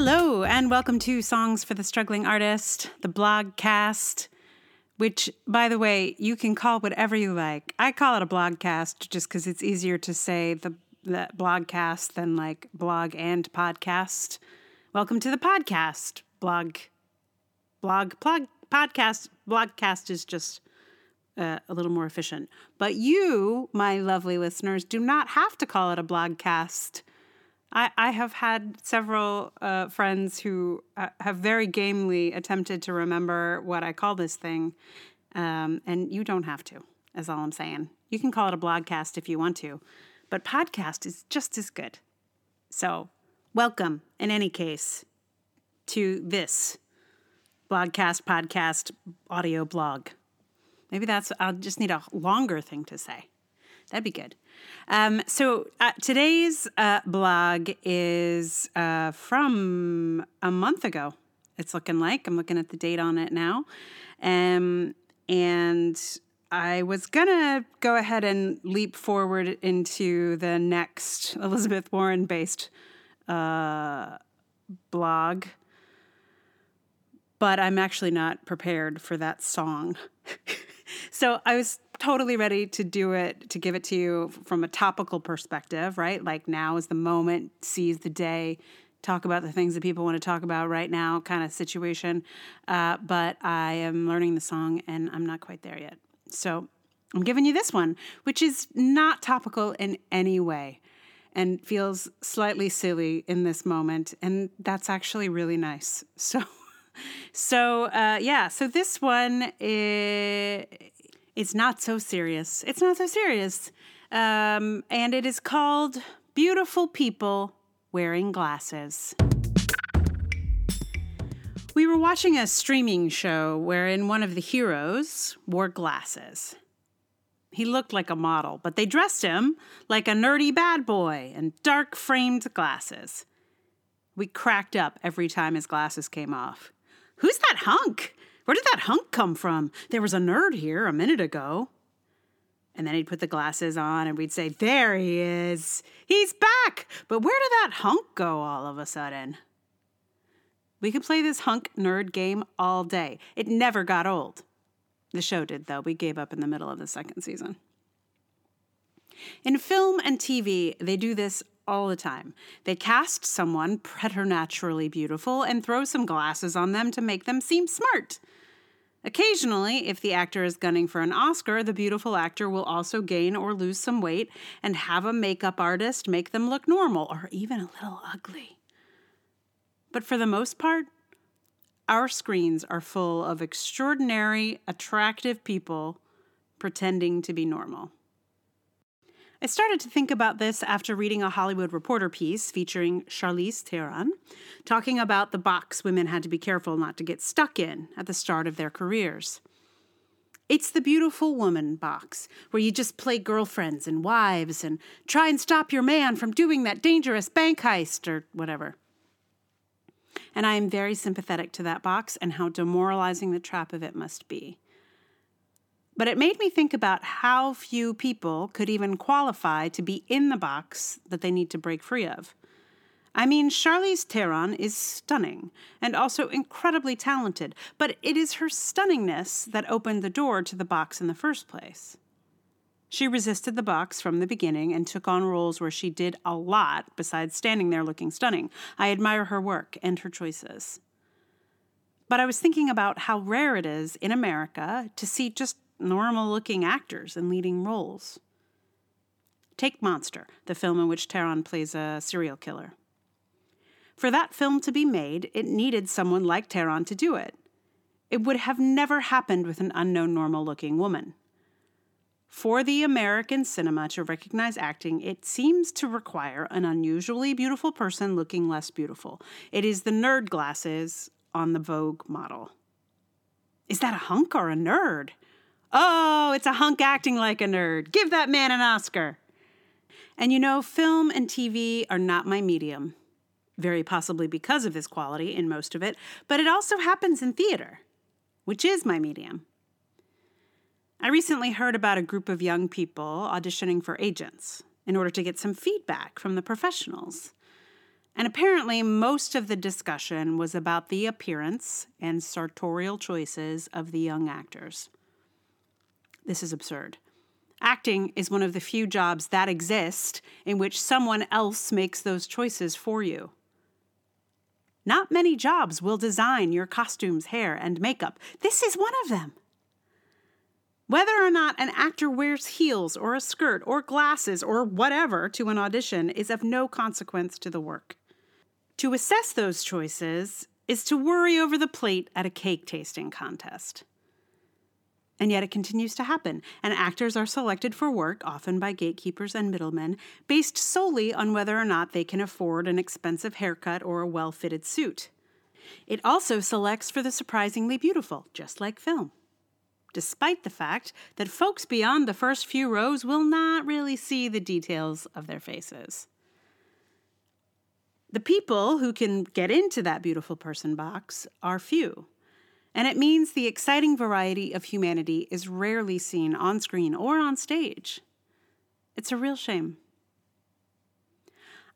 Hello, and welcome to Songs for the Struggling Artist, the blogcast, which, by the way, you can call whatever you like. I call it a blogcast just because it's easier to say the, the blogcast than like blog and podcast. Welcome to the podcast. Blog, blog, blog, podcast. Blogcast is just uh, a little more efficient. But you, my lovely listeners, do not have to call it a blogcast. I, I have had several uh, friends who uh, have very gamely attempted to remember what I call this thing, um, and you don't have to, is all I'm saying. You can call it a blogcast if you want to, but podcast is just as good. So, welcome, in any case, to this blogcast, podcast, audio blog. Maybe that's, I'll just need a longer thing to say. That'd be good. Um, so uh, today's uh, blog is uh, from a month ago. It's looking like I'm looking at the date on it now, um, and I was gonna go ahead and leap forward into the next Elizabeth Warren based uh, blog, but I'm actually not prepared for that song. so I was totally ready to do it to give it to you from a topical perspective, right? Like now is the moment, seize the day, talk about the things that people want to talk about right now, kind of situation. Uh, but I am learning the song and I'm not quite there yet. So I'm giving you this one, which is not topical in any way and feels slightly silly in this moment. And that's actually really nice. So. So uh, yeah, so this one is, it's not so serious. It's not so serious. Um, and it is called Beautiful People Wearing Glasses. We were watching a streaming show wherein one of the heroes wore glasses. He looked like a model, but they dressed him like a nerdy bad boy in dark framed glasses. We cracked up every time his glasses came off. Who's that hunk? Where did that hunk come from? There was a nerd here a minute ago. And then he'd put the glasses on and we'd say, There he is. He's back. But where did that hunk go all of a sudden? We could play this hunk nerd game all day. It never got old. The show did, though. We gave up in the middle of the second season. In film and TV, they do this all the time. They cast someone preternaturally beautiful and throw some glasses on them to make them seem smart. Occasionally, if the actor is gunning for an Oscar, the beautiful actor will also gain or lose some weight and have a makeup artist make them look normal or even a little ugly. But for the most part, our screens are full of extraordinary, attractive people pretending to be normal. I started to think about this after reading a Hollywood Reporter piece featuring Charlize Theron, talking about the box women had to be careful not to get stuck in at the start of their careers. It's the beautiful woman box, where you just play girlfriends and wives and try and stop your man from doing that dangerous bank heist or whatever. And I am very sympathetic to that box and how demoralizing the trap of it must be. But it made me think about how few people could even qualify to be in the box that they need to break free of. I mean, Charlize Theron is stunning and also incredibly talented, but it is her stunningness that opened the door to the box in the first place. She resisted the box from the beginning and took on roles where she did a lot besides standing there looking stunning. I admire her work and her choices. But I was thinking about how rare it is in America to see just normal looking actors in leading roles. Take Monster, the film in which Theron plays a serial killer. For that film to be made, it needed someone like Theron to do it. It would have never happened with an unknown normal looking woman. For the American cinema to recognize acting, it seems to require an unusually beautiful person looking less beautiful. It is the nerd glasses on the Vogue model. Is that a hunk or a nerd? Oh, it's a hunk acting like a nerd. Give that man an Oscar. And you know, film and TV are not my medium, very possibly because of this quality in most of it, but it also happens in theater, which is my medium. I recently heard about a group of young people auditioning for agents in order to get some feedback from the professionals. And apparently, most of the discussion was about the appearance and sartorial choices of the young actors. This is absurd. Acting is one of the few jobs that exist in which someone else makes those choices for you. Not many jobs will design your costumes, hair, and makeup. This is one of them. Whether or not an actor wears heels or a skirt or glasses or whatever to an audition is of no consequence to the work. To assess those choices is to worry over the plate at a cake tasting contest. And yet it continues to happen, and actors are selected for work, often by gatekeepers and middlemen, based solely on whether or not they can afford an expensive haircut or a well fitted suit. It also selects for the surprisingly beautiful, just like film. Despite the fact that folks beyond the first few rows will not really see the details of their faces. The people who can get into that beautiful person box are few. And it means the exciting variety of humanity is rarely seen on screen or on stage. It's a real shame.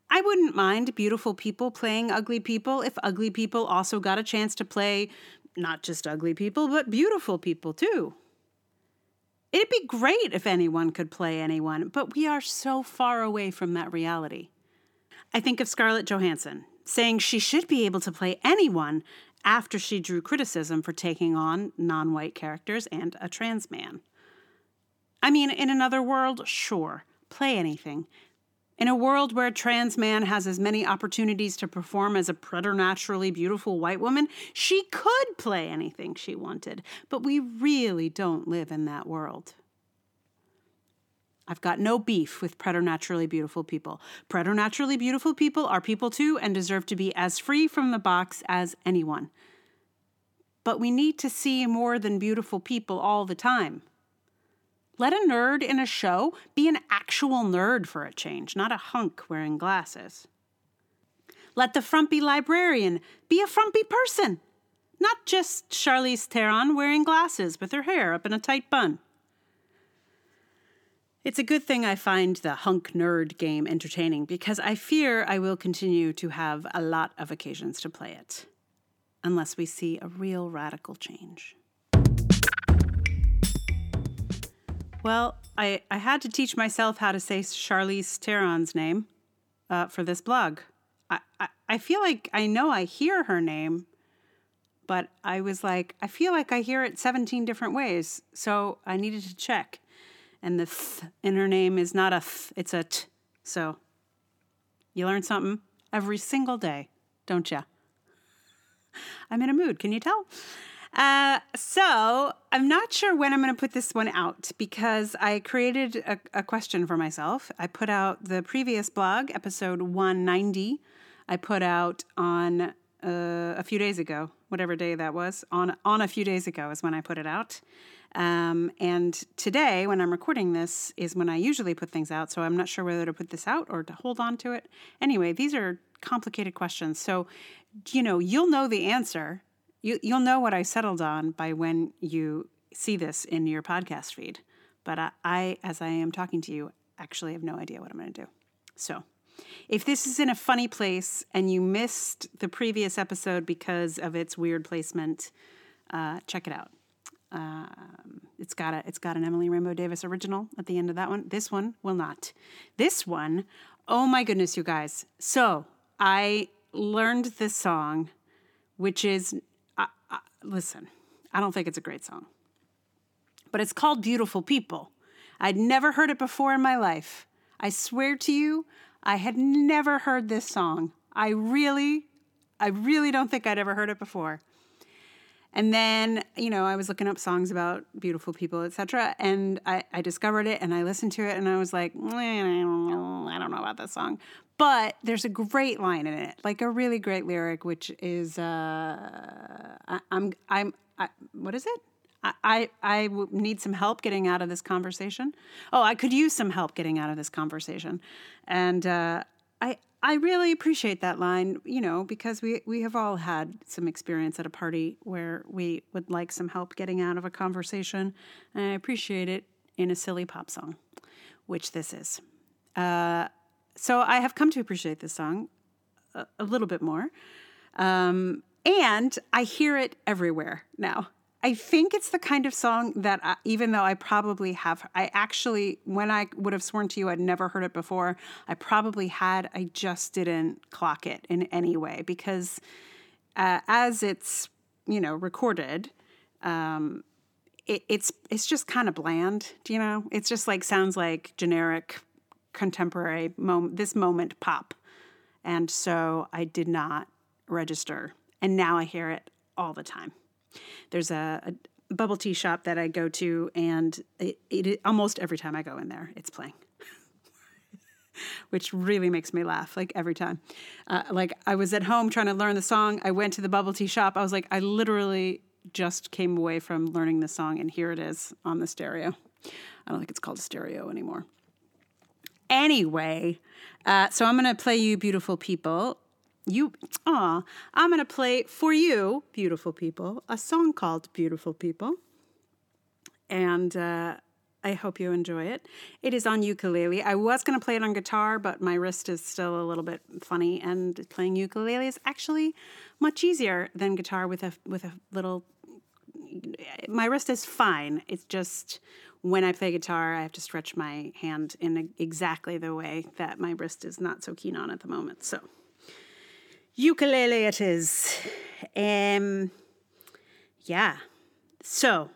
I wouldn't mind beautiful people playing ugly people if ugly people also got a chance to play not just ugly people, but beautiful people too. It'd be great if anyone could play anyone, but we are so far away from that reality. I think of Scarlett Johansson saying she should be able to play anyone after she drew criticism for taking on non white characters and a trans man. I mean, in another world, sure, play anything. In a world where a trans man has as many opportunities to perform as a preternaturally beautiful white woman, she could play anything she wanted. But we really don't live in that world. I've got no beef with preternaturally beautiful people. Preternaturally beautiful people are people too and deserve to be as free from the box as anyone. But we need to see more than beautiful people all the time. Let a nerd in a show be an actual nerd for a change, not a hunk wearing glasses. Let the frumpy librarian be a frumpy person, not just Charlize Theron wearing glasses with her hair up in a tight bun. It's a good thing I find the hunk nerd game entertaining because I fear I will continue to have a lot of occasions to play it, unless we see a real radical change. Well, I, I had to teach myself how to say Charlize Theron's name uh, for this blog. I, I, I feel like I know I hear her name, but I was like, I feel like I hear it 17 different ways. So I needed to check and the th in her name is not a th, it's a t. So you learn something every single day, don't you? I'm in a mood, can you tell? Uh, so I'm not sure when I'm going to put this one out because I created a, a question for myself. I put out the previous blog, episode 190. I put out on uh, a few days ago, whatever day that was. On on a few days ago is when I put it out. Um, and today, when I'm recording this, is when I usually put things out. So I'm not sure whether to put this out or to hold on to it. Anyway, these are complicated questions. So, you know, you'll know the answer. You, you'll know what I settled on by when you see this in your podcast feed. But I, I as I am talking to you, actually have no idea what I'm going to do. So, if this is in a funny place and you missed the previous episode because of its weird placement, uh, check it out. Um, it's got a it's got an Emily Rainbow Davis original at the end of that one. This one will not. This one, oh my goodness, you guys. So I learned this song, which is uh, uh, listen. I don't think it's a great song, but it's called "Beautiful People." I'd never heard it before in my life. I swear to you, I had never heard this song. I really, I really don't think I'd ever heard it before. And then, you know, I was looking up songs about beautiful people, etc. And I, I discovered it and I listened to it and I was like, I don't know, I don't know about this song. But there's a great line in it, like a really great lyric, which is, uh, I, I'm, I'm, I, what is it? I, I, I need some help getting out of this conversation. Oh, I could use some help getting out of this conversation. And uh, I, I really appreciate that line, you know, because we, we have all had some experience at a party where we would like some help getting out of a conversation. And I appreciate it in a silly pop song, which this is. Uh, so I have come to appreciate this song a, a little bit more. Um, and I hear it everywhere now. I think it's the kind of song that, I, even though I probably have, I actually, when I would have sworn to you I'd never heard it before, I probably had, I just didn't clock it in any way because uh, as it's, you know, recorded, um, it, it's it's just kind of bland, do you know. It's just like sounds like generic contemporary moment, this moment pop, and so I did not register, and now I hear it all the time. There's a, a bubble tea shop that I go to, and it, it almost every time I go in there, it's playing. Which really makes me laugh, like every time. Uh, like I was at home trying to learn the song. I went to the bubble tea shop. I was like, I literally just came away from learning the song, and here it is on the stereo. I don't think it's called a stereo anymore. Anyway, uh, so I'm going to play you Beautiful People you ah i'm going to play for you beautiful people a song called beautiful people. And uh, i hope you enjoy it. It is on ukulele. I was going to play it on guitar but my wrist is still a little bit funny and playing ukulele is actually much easier than guitar with a with a little my wrist is fine. It's just when I play guitar, I have to stretch my hand in exactly the way that my wrist is not so keen on at the moment. So ukulele it is. Um, yeah. So,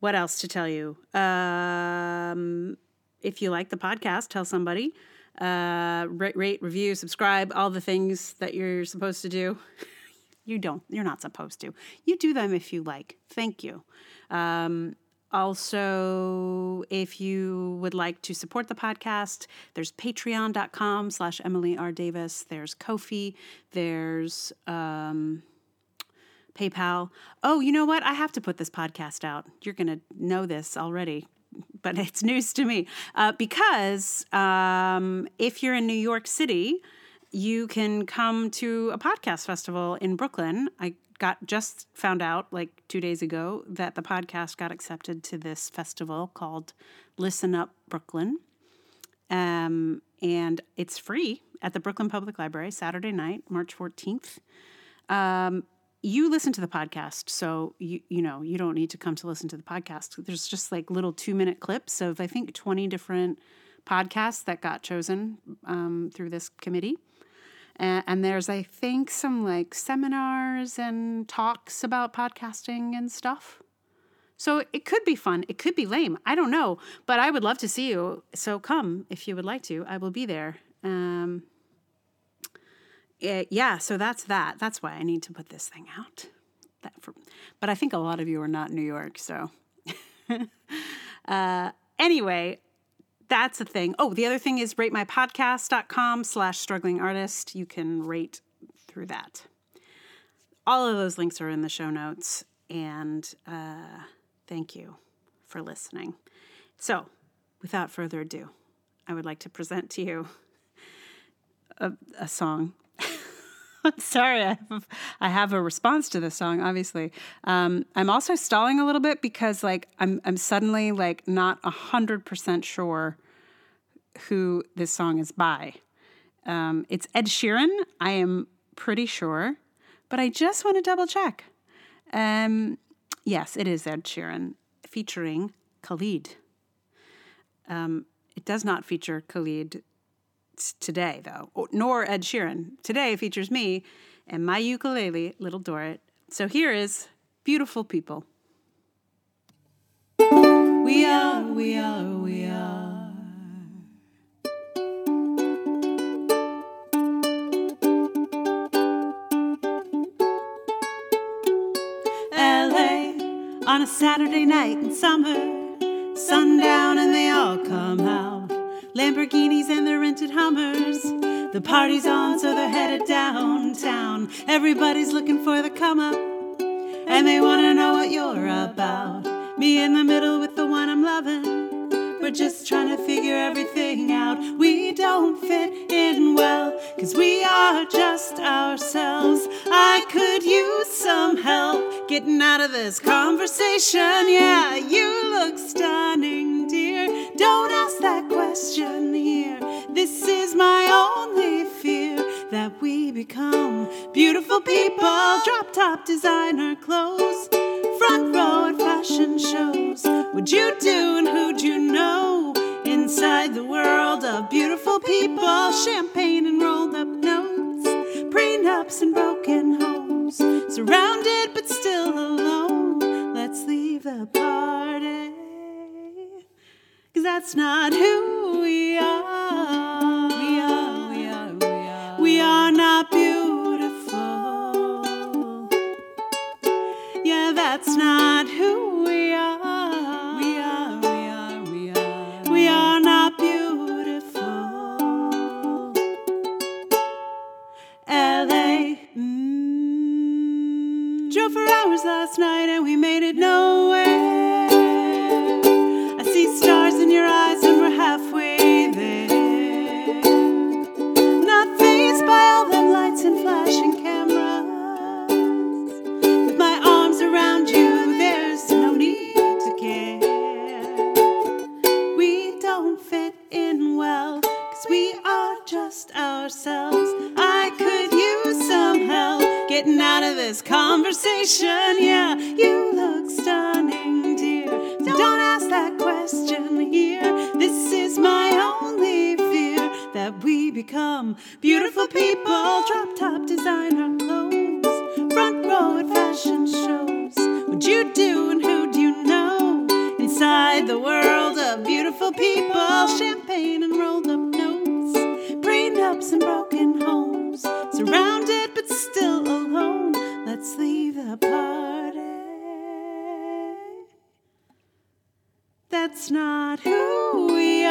what else to tell you? Um, if you like the podcast, tell somebody. Uh, rate, rate, review, subscribe, all the things that you're supposed to do. you don't. You're not supposed to. You do them if you like. Thank you. Um, also, if you would like to support the podcast, there's patreon.com slash Emily R. Davis. There's Ko-fi. There's um, PayPal. Oh, you know what? I have to put this podcast out. You're going to know this already, but it's news to me. Uh, because um, if you're in New York City, you can come to a podcast festival in Brooklyn. I got just found out like two days ago that the podcast got accepted to this festival called Listen Up Brooklyn. Um, and it's free at the Brooklyn Public Library Saturday night, March 14th. Um, you listen to the podcast, so you you know you don't need to come to listen to the podcast. There's just like little two minute clips of I think 20 different podcasts that got chosen um, through this committee. And, and there's, I think, some like seminars and talks about podcasting and stuff. So it could be fun. It could be lame. I don't know. But I would love to see you. So come if you would like to. I will be there. Um, it, eh, yeah, so that's that. That's why I need to put this thing out. For, but I think a lot of you are not in New York. So uh, anyway, that's a thing. Oh, the other thing is ratemypodcast.com slash struggling artist. You can rate through that. All of those links are in the show notes. And uh, thank you for listening. So, without further ado, I would like to present to you a, a song. Sorry, I have, I have, a response to this song. Obviously, um, I'm also stalling a little bit because, like, I'm I'm suddenly like not hundred percent sure who this song is by. Um, it's Ed Sheeran, I am pretty sure, but I just want to double check. Um, yes, it is Ed Sheeran featuring Khalid. Um, it does not feature Khalid today, though, oh, nor Ed Sheeran. Today features me and my ukulele, Little Dorrit. So here is Beautiful People. We are, we are, we are. LA on a Saturday night in summer. Sundown and they all come out. Lamborghinis and their rented Hummers. The party's on, so they're headed downtown. Everybody's looking for the come up, and they wanna know what you're about. Me in the middle with the one I'm loving. We're just trying to figure everything out. We don't fit in well, cause we are just ourselves. I could use some help getting out of this conversation. Yeah, you look stunning, dear. Don't ask that question here. This is my only fear that we become beautiful people. Drop top designer clothes, front row at fashion shows. Would you do and who'd you know? Inside the world of beautiful people, champagne and rolled up notes, prenups and broken homes, surrounded but still alone. Let's leave the party. Cause that's not who we beautiful people. Drop top designer clothes, front row at fashion shows. Would you do and who'd you know? Inside the world of beautiful people, champagne and rolled up notes, prenups and broken homes, surrounded but still alone. Let's leave the party. That's not who we